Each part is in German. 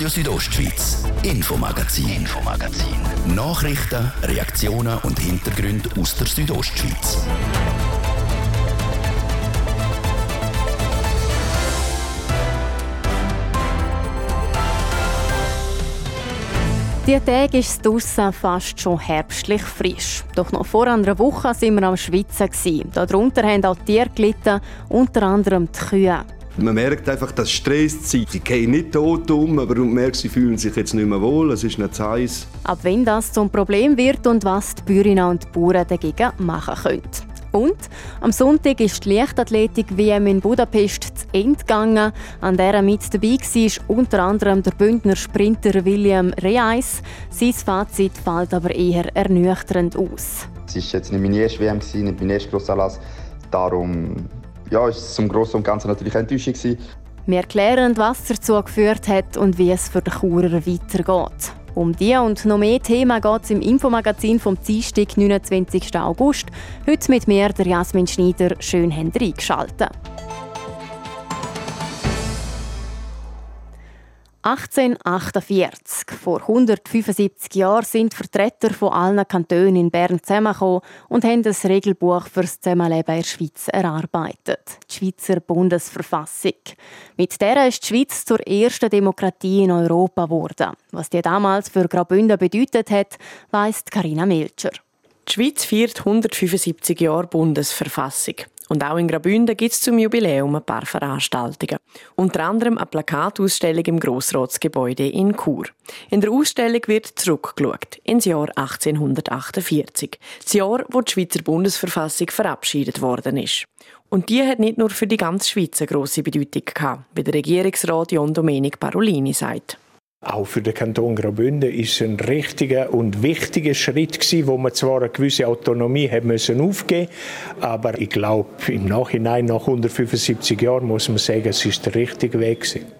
Radio Südostschweiz, Infomagazin, Infomagazin. Nachrichten, Reaktionen und Hintergründe aus der Südostschweiz. Die Tage ist es draussen fast schon herbstlich frisch. Doch noch vor einer Woche waren wir am Schwitzen. Darunter haben auch Tiere gelitten, unter anderem die Kühe. Man merkt einfach, dass Stress zieht. Sie gehen nicht tot um, aber man merkt, sie fühlen sich jetzt nicht mehr wohl, es ist nicht zu heiß. Ab wenn das zum Problem wird und was die Bäuerinnen und Bauern dagegen machen können. Und am Sonntag ist die Leichtathletik-WM in Budapest zu Ende gegangen. An der mit dabei war unter anderem der Bündner Sprinter William Reis. Sein Fazit fällt aber eher ernüchternd aus. Es war jetzt nicht meine erste WM, nicht mein erster Grossanlass. Darum ja, ist es zum Großen und Ganzen natürlich eine Enttäuschung. Wir erklären, was dazu geführt hat und wie es für den Churer weitergeht. Um die und noch mehr Themen geht es im Infomagazin vom Dienstag, 29. August. Heute mit mir, der Jasmin Schneider. Schön, habt ihr eingeschaltet. 1848, vor 175 Jahren, sind Vertreter von allen Kantonen in Bern zusammengekommen und haben das Regelbuch für das Zusammenleben in der Schweiz erarbeitet. Die Schweizer Bundesverfassung. Mit der ist die Schweiz zur ersten Demokratie in Europa geworden. Was die damals für Graubünden bedeutet hat, weiss Karina Melcher. Die Schweiz feiert 175 Jahre Bundesverfassung. Und auch in Graubünden gibt es zum Jubiläum ein paar Veranstaltungen. Unter anderem eine Plakatausstellung im Grossratsgebäude in Chur. In der Ausstellung wird zurückgeschaut ins Jahr 1848. Das Jahr, wo die Schweizer Bundesverfassung verabschiedet worden ist. Und die hat nicht nur für die ganze Schweiz eine grosse Bedeutung gehabt, wie der Regierungsrat John Domenic Parolini sagt. Auch für den Kanton Graubünden ist ein richtiger und wichtiger Schritt gewesen, wo man zwar eine gewisse Autonomie hat müssen aufgeben, aber ich glaube im Nachhinein nach 175 Jahren muss man sagen, es ist der richtige Weg gewesen.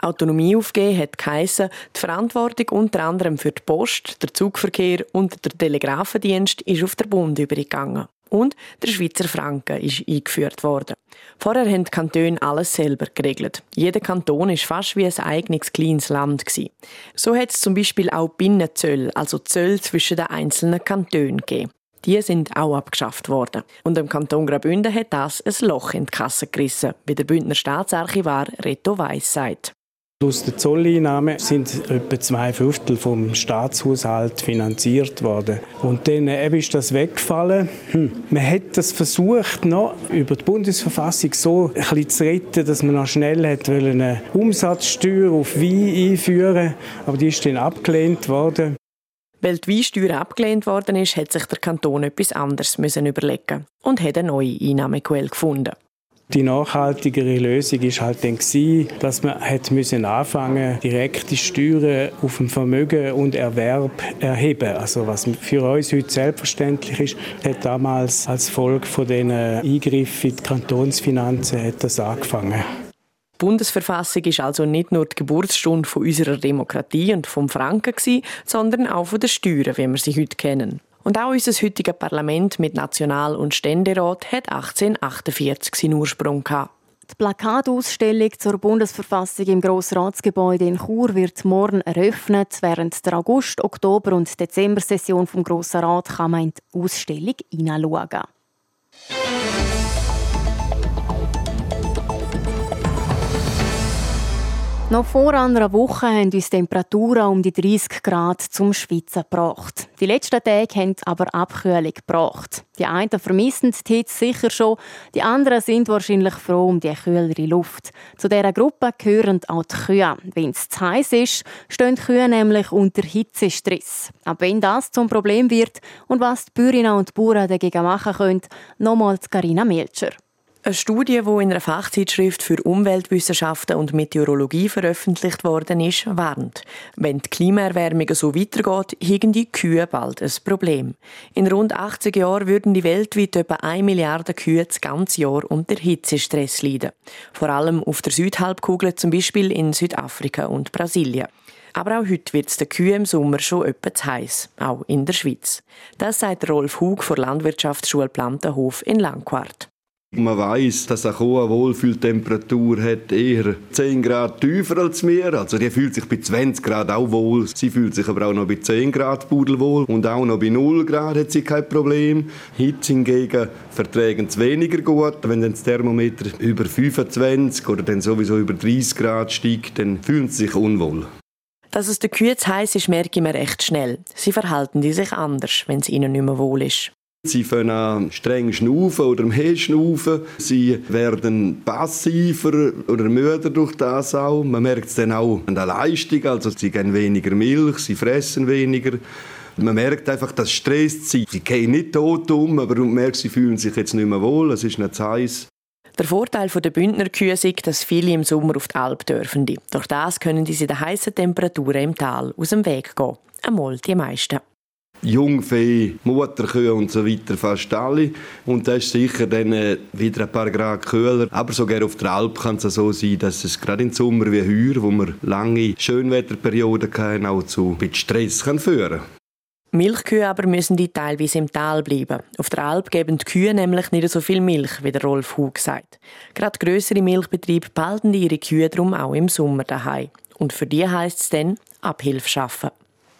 Autonomie aufgeben hat geheissen, die Verantwortung unter anderem für die Post, der Zugverkehr und der Telegrafendienst ist auf der Bund übergegangen und der Schweizer Franken ist eingeführt worden. Vorher haben die Kantone alles selber geregelt. Jeder Kanton ist fast wie ein eigenes kleines Land gewesen. So hat es zum Beispiel auch Binnenzölle, also Zölle zwischen den einzelnen Kantonen gegeben. Die sind auch abgeschafft worden. Und im Kanton Graubünden hat das ein Loch in die Kasse gerissen, wie der Bündner Staatsarchivar Reto Weiss sagt. Aus den Zolleinnahmen sind etwa zwei Fünftel vom Staatshaushalt finanziert worden. Und dann eben ist das weggefallen. Hm. Man hat das versucht, noch über die Bundesverfassung so ein bisschen zu retten, dass man noch schnell hat eine Umsatzsteuer auf Wein einführen aber die ist dann abgelehnt worden. Weil die Weinsteuer abgelehnt worden ist, hat sich der Kanton etwas anderes müssen überlegen und hat eine neue Einnahmequelle gefunden. Die nachhaltigere Lösung ist halt dann gewesen, dass man hat müssen anfangen direkte Steuern auf dem Vermögen und Erwerb erheben. Also was für uns heute selbstverständlich ist, hat damals als Folge von den Eingriffen in die Kantonsfinanzen hat das angefangen. Die Bundesverfassung ist also nicht nur die Geburtsstunde unserer Demokratie und vom Franken sondern auch von den Steuern, wie wir sie heute kennen. Und auch unser heutiges Parlament mit National- und Ständerat hat 1848 seinen Ursprung gehabt. Die Plakatausstellung zur Bundesverfassung im Grossratsgebäude in Chur wird morgen eröffnet. Während der August-, Oktober- und Dezember-Session vom Grossen Rat kann man in die Ausstellung hineinschauen. Noch vor einer Woche haben uns Temperaturen um die 30 Grad zum Schwitzen gebracht. Die letzten Tage haben aber Abkühlung gebracht. Die einen vermissen die Hitze sicher schon, die anderen sind wahrscheinlich froh um die kühlere Luft. Zu dieser Gruppe gehören auch die Kühe. Wenn es zu heiß ist, stehen die Kühe nämlich unter Hitzestress. Ab wenn das zum Problem wird und was die Bäuerinnen und Bauern dagegen machen können, nochmals Carina Melcher. Eine Studie, die in einer Fachzeitschrift für Umweltwissenschaften und Meteorologie veröffentlicht worden ist, warnt. Wenn die Klimaerwärmung so weitergeht, haben die Kühe bald ein Problem. In rund 80 Jahren würden die weltweit etwa 1 Milliarde Kühe das ganze Jahr unter Hitzestress leiden. Vor allem auf der Südhalbkugel, zum Beispiel in Südafrika und Brasilien. Aber auch heute wird es den Kühen im Sommer schon etwa zu heiß, auch in der Schweiz. Das sagt Rolf Hug von Landwirtschaftsschule Plantenhof in Langquart. Man weiß, dass eine Kuh Wohlfühltemperatur hat, eher 10 Grad tiefer als wir. Also die fühlt sich bei 20 Grad auch wohl. Sie fühlt sich aber auch noch bei 10 Grad pudelwohl. Und auch noch bei 0 Grad hat sie kein Problem. Hitze hingegen verträgen es weniger gut. Wenn dann das Thermometer über 25 oder dann sowieso über 30 Grad steigt, dann fühlen sie sich unwohl. Dass es der Kühe zu heiß ist, merke ich mir recht schnell. Sie verhalten sich anders, wenn es ihnen nicht mehr wohl ist. Sie fangen an streng schnaufen oder mehr schnaufen. Sie werden passiver oder müder durch das auch. Man merkt es dann auch an der Leistung. Also sie geben weniger Milch, sie fressen weniger. Man merkt einfach, dass stresst sie. Sie gehen nicht tot um, aber man merkt, sie fühlen sich jetzt nicht mehr wohl. Es ist nicht zu heiß. Der Vorteil der Bündnerkühe ist, dass viele im Sommer auf die Alp dürfen. Durch das können diese den heißen Temperaturen im Tal aus dem Weg gehen. Einmal die meisten. Jungvieh, Mutterkühe und so weiter fast alle. Und das ist sicher dann äh, wieder ein paar Grad kühler. Aber sogar auf der Alp kann es so sein, dass es gerade im Sommer wie heuer, wo wir lange Schönwetterperioden hatten, auch zu Stress kann führen Milchkühe aber müssen die teilweise im Tal bleiben. Auf der Alp geben die Kühe nämlich nicht so viel Milch, wie der Rolf Hug sagt. Gerade größere Milchbetriebe behalten ihre Kühe darum auch im Sommer daheim. Und für die heisst es dann Abhilfe schaffen.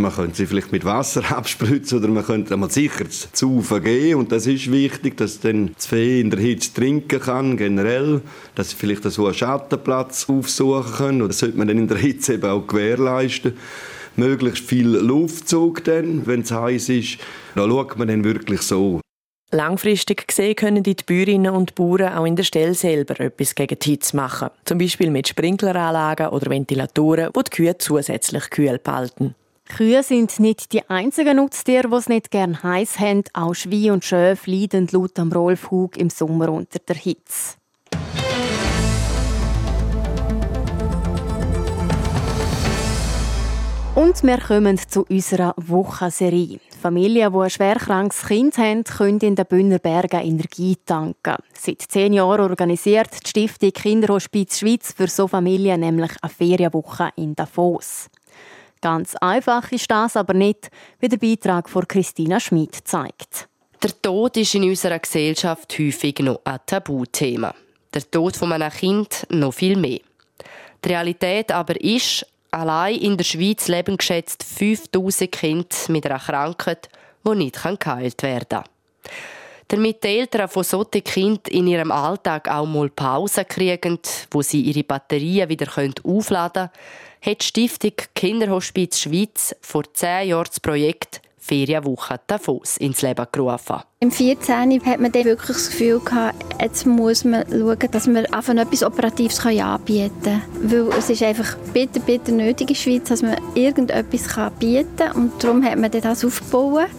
Man könnte sie vielleicht mit Wasser abspritzen oder man könnte einmal sicher zu geben. Und das ist wichtig, dass dann das Vieh in der Hitze trinken kann, generell. Dass sie vielleicht so einen Schattenplatz aufsuchen können. Und das sollte man dann in der Hitze eben auch gewährleisten. Möglichst viel Luftzug dann, wenn es heiß ist. Da schaut man dann wirklich so. Langfristig gesehen können die Bäuerinnen und Bauern auch in der Stelle selber etwas gegen die Hitze machen. Zum Beispiel mit Sprinkleranlagen oder Ventilatoren, die die Kühe zusätzlich kühl behalten. Kühe sind nicht die einzigen Nutztiere, die es nicht gern heiß haben. Auch Schweine und Schöfe leiden laut am Rolf Hug im Sommer unter der Hitze. Und wir kommen zu unserer Wochenserie. Familien, die ein schwerkrankes Kind haben, können in den Bündner Bergen Energie tanken. Seit zehn Jahren organisiert die Stiftung Kinderhospiz Schweiz für so Familien nämlich eine Ferienwoche in Davos. Ganz einfach ist das aber nicht, wie der Beitrag von Christina Schmid zeigt. Der Tod ist in unserer Gesellschaft häufig noch ein Tabuthema. Der Tod von einem Kind noch viel mehr. Die Realität aber ist, allein in der Schweiz leben geschätzt 5000 Kinder mit einer Krankheit, die nicht geheilt werden kann. Damit die Eltern von solchen Kindern in ihrem Alltag auch mal Pause kriegen, wo sie ihre Batterien wieder aufladen können, hat die Stiftung Kinderhospiz Schweiz vor zehn Jahren das Projekt Ferienwoche Davos ins Leben gerufen. Im 14. hat man dann wirklich das Gefühl gehabt, jetzt muss man schauen, dass man einfach etwas Operatives anbieten kann. Weil es ist einfach bitter, bitter nötig in der Schweiz, dass man irgendetwas bieten kann. Und darum hat man das aufgebaut.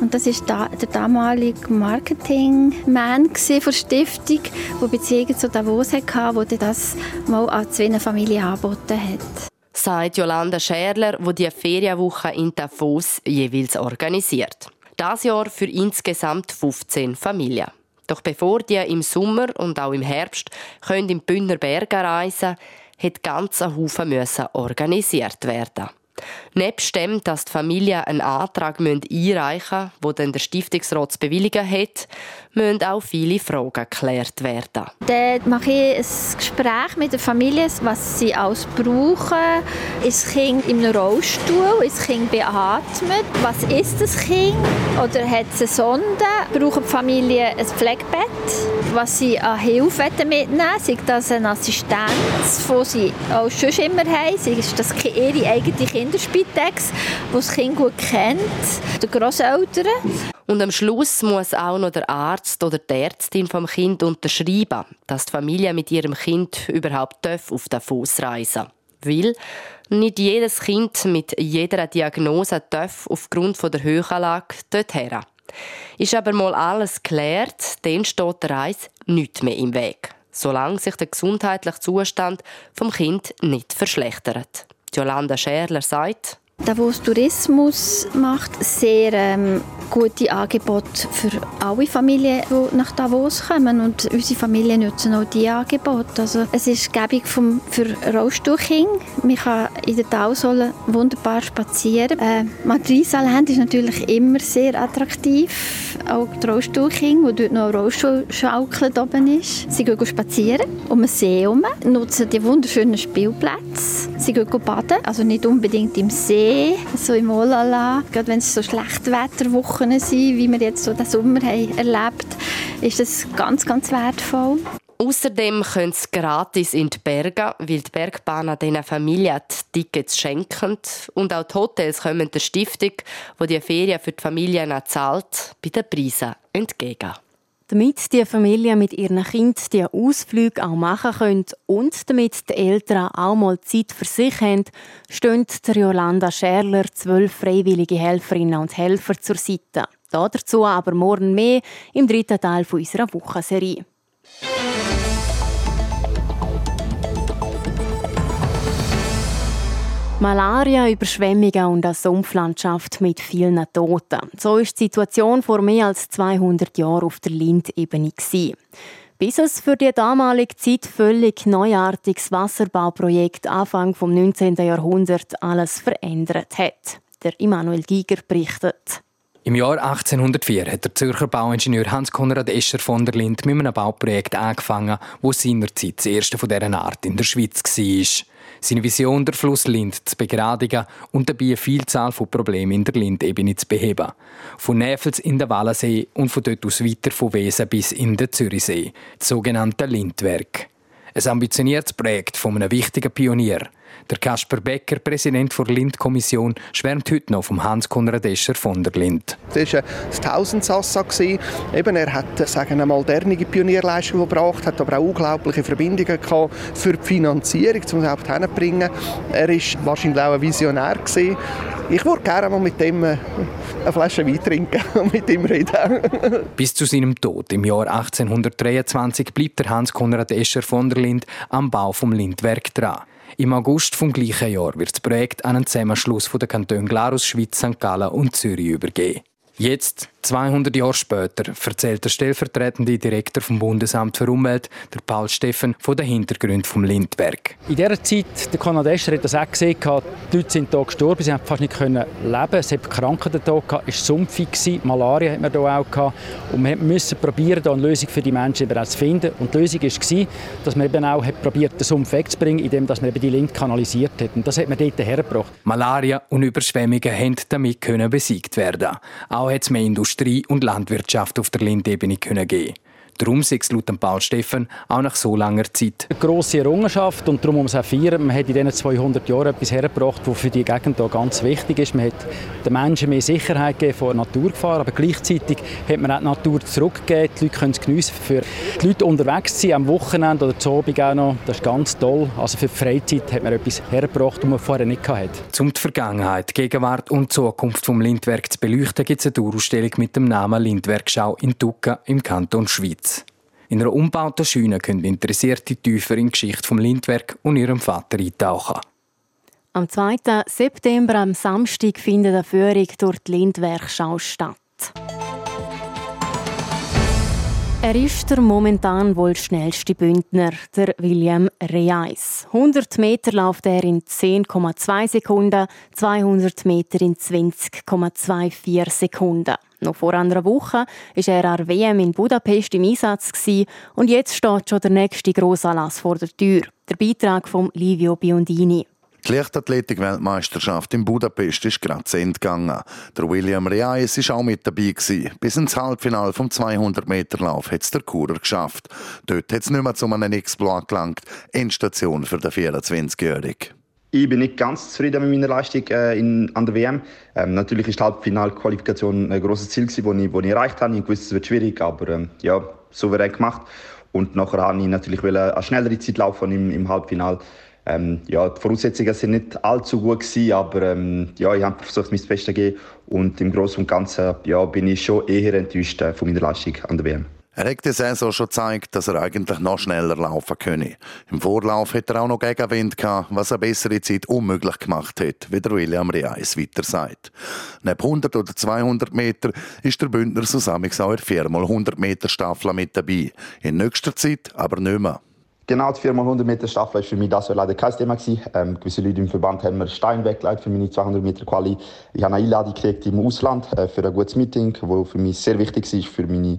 Und das war der damalige Marketingman der Stiftung, der Beziehungen zu Davos hatte, der das mal an zwei Familien angeboten hat sagt Jolanda Scherler, wo die Ferienwoche in Davos jeweils organisiert. Das Jahr für insgesamt 15 Familien. Doch bevor die im Sommer und auch im Herbst können im Bündner Berge reisen, hat ganz ein Haufen organisiert werden. Nebst dem, dass die Familie einen Antrag einreichen müssen, den der Stiftungsrat zu bewilligen hat, müssen auch viele Fragen geklärt werden. Dann mache ich ein Gespräch mit der Familie, was sie alles brauchen. Ist das Kind im Rollstuhl? Ist das Kind beatmet? Was ist das Kind? Oder hat es eine Sonde? Braucht die Familie ein Pflegebett? Was sie an Hilfe mitnehmen sei das eine Assistenz, die sie auch schon immer haben? Ist das ihre eigene Kinderspitex, die das Kind gut kennt? Die Grosseltern? Und am Schluss muss auch noch der Arzt oder die Ärztin vom Kind unterschreiben, dass die Familie mit ihrem Kind überhaupt auf den Fuß reisen Weil nicht jedes Kind mit jeder Diagnose darf aufgrund der Höhenlage dorthin. Ist aber mal alles geklärt, dann steht der Reis nicht mehr im Weg, solange sich der gesundheitliche Zustand vom Kind nicht verschlechtert. Jolanda Scherler sagt, Davos Tourismus macht sehr ähm, gute Angebote für alle Familien, die nach Davos kommen. Und unsere Familien nutzen auch diese Angebote. Also es ist gäbig für Rollstuhlkinder. Man kann in der Talsohle wunderbar spazieren. Äh, Madrisalhand ist natürlich immer sehr attraktiv. Auch die Rollstuhlkinder, wo dort noch eine Rollstuhlschaukel oben ist. Sie gehen spazieren um den See herum, nutzen die wunderschönen Spielplätze. Sie gehen baden, also nicht unbedingt im See, so im Olala. Gerade wenn es so schlechte Wetterwochen sind, wie wir jetzt so den Sommer haben erlebt ist das ganz, ganz wertvoll. Außerdem können sie gratis in die Berge, weil die Bergbahn an diesen Familien die Tickets schenken. Und auch die Hotels kommen der Stiftung, die die Ferien für die Familien zahlt, bei den Preisen entgegen. Damit die Familien mit ihren Kindern die Ausflüge auch machen können und damit die Eltern auch mal Zeit für sich haben, stehen der Jolanda Scherler zwölf freiwillige Helferinnen und Helfer zur Seite. Dazu aber morgen mehr im dritten Teil unserer Wochenserie. Malaria, Überschwemmungen und eine Sumpflandschaft mit vielen Toten. So ist die Situation vor mehr als 200 Jahren auf der Lindebene. Bis es für die damalige Zeit völlig neuartiges Wasserbauprojekt Anfang des 19. Jahrhunderts alles verändert hat. Der Immanuel Giger berichtet. Im Jahr 1804 hat der Zürcher Bauingenieur Hans-Konrad Escher von der Lind mit einem Bauprojekt angefangen, wo seinerzeit das erste von dieser Art in der Schweiz war. Seine Vision, der Fluss Lind zu begradigen und dabei eine Vielzahl von Problemen in der Lindebene zu beheben. Von Näfels in den Wallensee und von dort aus weiter von Wesen bis in den Zürichsee. Das sogenannte Lindwerk. Ein ambitioniertes Projekt von einem wichtigen Pionier – der Kasper Becker, Präsident der Lind-Kommission, schwärmt heute noch vom Hans-Konrad Escher von der Lind. Das war ein Tausendsassa. Eben, er hat sagen wir, moderne Pionierleistung gebracht, hat aber auch unglaubliche Verbindungen gehabt für die Finanzierung, um es überhaupt hinzubringen. Er war wahrscheinlich auch ein Visionär. Gewesen. Ich würde gerne mal mit dem äh, eine Flasche Wein trinken und mit ihm reden. Bis zu seinem Tod im Jahr 1823 bleibt der Hans-Konrad Escher von der Lind am Bau vom Lindwerk dran. Im August vom gleichen Jahr wird das Projekt an einen Zusammenschluss von den Kantonen Glarus, Schweiz, St. Gallen und Zürich übergeben. Jetzt, 200 Jahre später, erzählt der stellvertretende Direktor vom Bundesamt für Umwelt, der Paul Steffen, von den Hintergründen vom Lindberg. In dieser Zeit, der Kanadescher hat das auch gesehen, die Leute sind hier gestorben, sie haben fast nicht können leben, es hat Krankheiten hier gehabt, es war sumpfig, Malaria hat man hier auch gehabt. Und wir mussten probieren, hier eine Lösung für die Menschen zu finden. Und die Lösung war, dass man eben auch probiert, den Sumpf wegzubringen, indem man eben die Lind kanalisiert hat. Und das hat man dort hergebracht. Malaria und Überschwemmungen konnten damit besiegt werden. Auch auch hat es mehr Industrie und Landwirtschaft auf der Lindebene geben Darum sei es laut Paul Steffen auch nach so langer Zeit. Eine grosse Errungenschaft und darum muss man auch feiern. Man hat in diesen 200 Jahren etwas hergebracht, was für die Gegend hier ganz wichtig ist. Man hat den Menschen mehr Sicherheit gegeben vor Naturgefahren, aber gleichzeitig hat man auch die Natur zurückgegeben. Die Leute können es geniessen. Für die Leute unterwegs zu sein, am Wochenende oder zu Abend auch noch, das ist ganz toll. Also für die Freizeit hat man etwas hergebracht, was man vorher nicht hatte. Um die Vergangenheit, Gegenwart und Zukunft vom Lindwerk zu beleuchten, gibt es eine Tourausstellung mit dem Namen Lindwerkschau in Tucca im Kanton Schweiz. In einer umbauten Scheune können Interessierte tiefer in die Geschichte vom Lindwerk und ihrem Vater eintauchen. Am 2. September, am Samstag, findet eine Führung durch die Lindwerkschau statt. Er ist der momentan wohl schnellste Bündner, der William Reis. 100 Meter läuft er in 10,2 Sekunden, 200 Meter in 20,24 Sekunden. Noch vor einer Woche war er an WM in Budapest im Einsatz und jetzt steht schon der nächste Grossanlass vor der Tür. Der Beitrag von Livio Biondini. Die Leichtathletik-Weltmeisterschaft in Budapest ist gerade zu Ende gegangen. Der William Reis war auch mit dabei. Gewesen. Bis ins Halbfinale vom 200-Meter-Lauf hat es der Kurer geschafft. Dort hat es nicht mehr zu einem Exploit gelangt. Endstation für den 24-Jährigen. Ich bin nicht ganz zufrieden mit meiner Leistung äh, in, an der WM. Ähm, natürlich ist die Halbfinalqualifikation ein großes Ziel, das ich, ich erreicht habe. Ich wusste, es wird schwierig, aber ähm, ja, souverän gemacht. Und nachher wollte ich natürlich eine schnellere Zeit laufen im, im Halbfinale. Ähm, ja, die Voraussetzungen sind nicht allzu gut gewesen, aber ähm, ja, ich habe versucht, mein Bestes zu geben. Und im Großen und Ganzen ja, bin ich schon eher enttäuscht äh, von meiner Leistung an der WM. Er hat die Saison schon gezeigt, dass er eigentlich noch schneller laufen könne. Im Vorlauf hat er auch noch Gegenwind gehabt, was eine bessere Zeit unmöglich gemacht hat, wie der William Reis weiter sagt. Neben 100 oder 200 Meter ist der Bündner zusammen auch 4 mal 100 Meter Staffel mit dabei. In nächster Zeit aber nicht mehr. Genau, die 4x100 Meter Staffel war für mich das leider kein Thema. Ähm, gewisse Leute im Verband haben mir Stein weggelegt für meine 200 Meter Quali. Ich habe eine Einladung gekriegt im Ausland äh, für ein gutes Meeting, das für mich sehr wichtig war für meine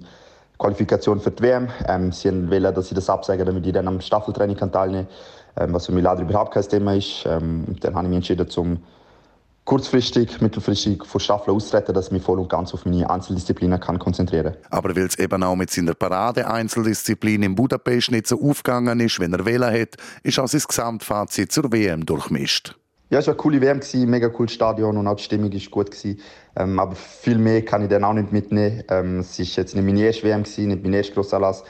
Qualifikation für die WM. Ähm, sie wollen, dass ich das absage, damit ich dann am Staffeltraining teilnehmen kann, ähm, was für mich leider überhaupt kein Thema ist. Ähm, dann habe ich mich entschieden, zum kurzfristig, mittelfristig von Staffel auszutreten, dass ich mich voll und ganz auf meine Einzeldisziplinen kann konzentrieren kann. Aber weil es eben auch mit seiner Parade-Einzeldisziplin in Budapest nicht so aufgegangen ist, wenn er wählen hat, ist auch sein Gesamtfazit zur WM durchmischt. Ja, es war eine coole WM, mega cooles Stadion und auch die Stimmung war gut. Ähm, aber viel mehr kann ich dann auch nicht mitnehmen. Ähm, es war jetzt nicht meine erste WM, nicht mein erster Grossanlass.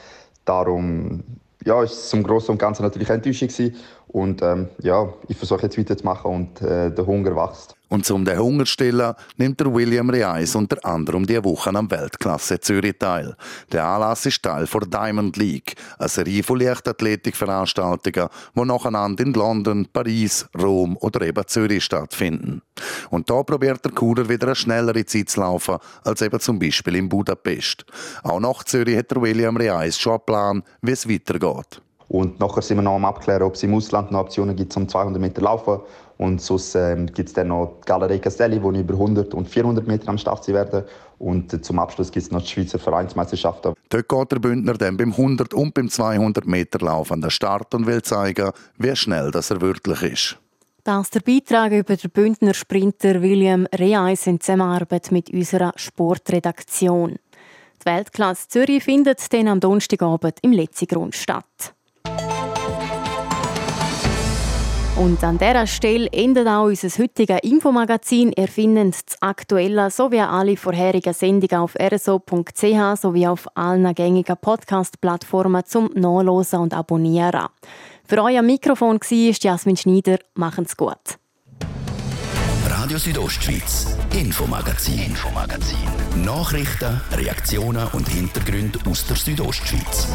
Darum ja, ist es zum Großen und Ganzen natürlich Enttäuschung gewesen. Und ähm, ja, ich versuche jetzt weiterzumachen und äh, der Hunger wächst. Und zum den Hunger stillen nimmt der William Reis unter anderem die Woche am Weltklasse Zürich teil. Der Anlass ist Teil der Diamond League, eine Serie von Leichtathletikveranstaltungen, die nacheinander in London, Paris, Rom oder eben Zürich stattfinden. Und da probiert der Kuder wieder eine schnellere Zeit zu laufen, als eben zum Beispiel in Budapest. Auch nach Zürich hat der William Reis schon einen Plan, wie es weitergeht. Und nachher sind wir noch am Abklären, ob es im Ausland noch Optionen gibt, um 200 Meter laufen. Und sonst ähm, gibt es dann noch die Galerie Castelli, wo über 100 und 400 Meter am Start sein werde. Und äh, zum Abschluss gibt es noch die Schweizer Vereinsmeisterschaften. Dort geht der Bündner dann beim 100 und beim 200 Meter Lauf an den Start und will zeigen, wie schnell das er wirklich ist. Das ist der Beitrag über den Bündner Sprinter William Reis in Zusammenarbeit mit unserer Sportredaktion. Die Weltklasse Zürich findet dann am Donnerstagabend im Letzigrund statt. Und an dieser Stelle endet auch unser heutiges Infomagazin. Ihr findet das Aktuelle sowie alle vorherigen Sendungen auf rso.ch sowie auf allen gängigen Podcast-Plattformen zum Nachlesen und Abonnieren. Für euer Mikrofon war Jasmin Schneider. Machen's gut. Radio Südostschweiz, Infomagazin, Infomagazin. Nachrichten, Reaktionen und Hintergründe aus der Südostschweiz.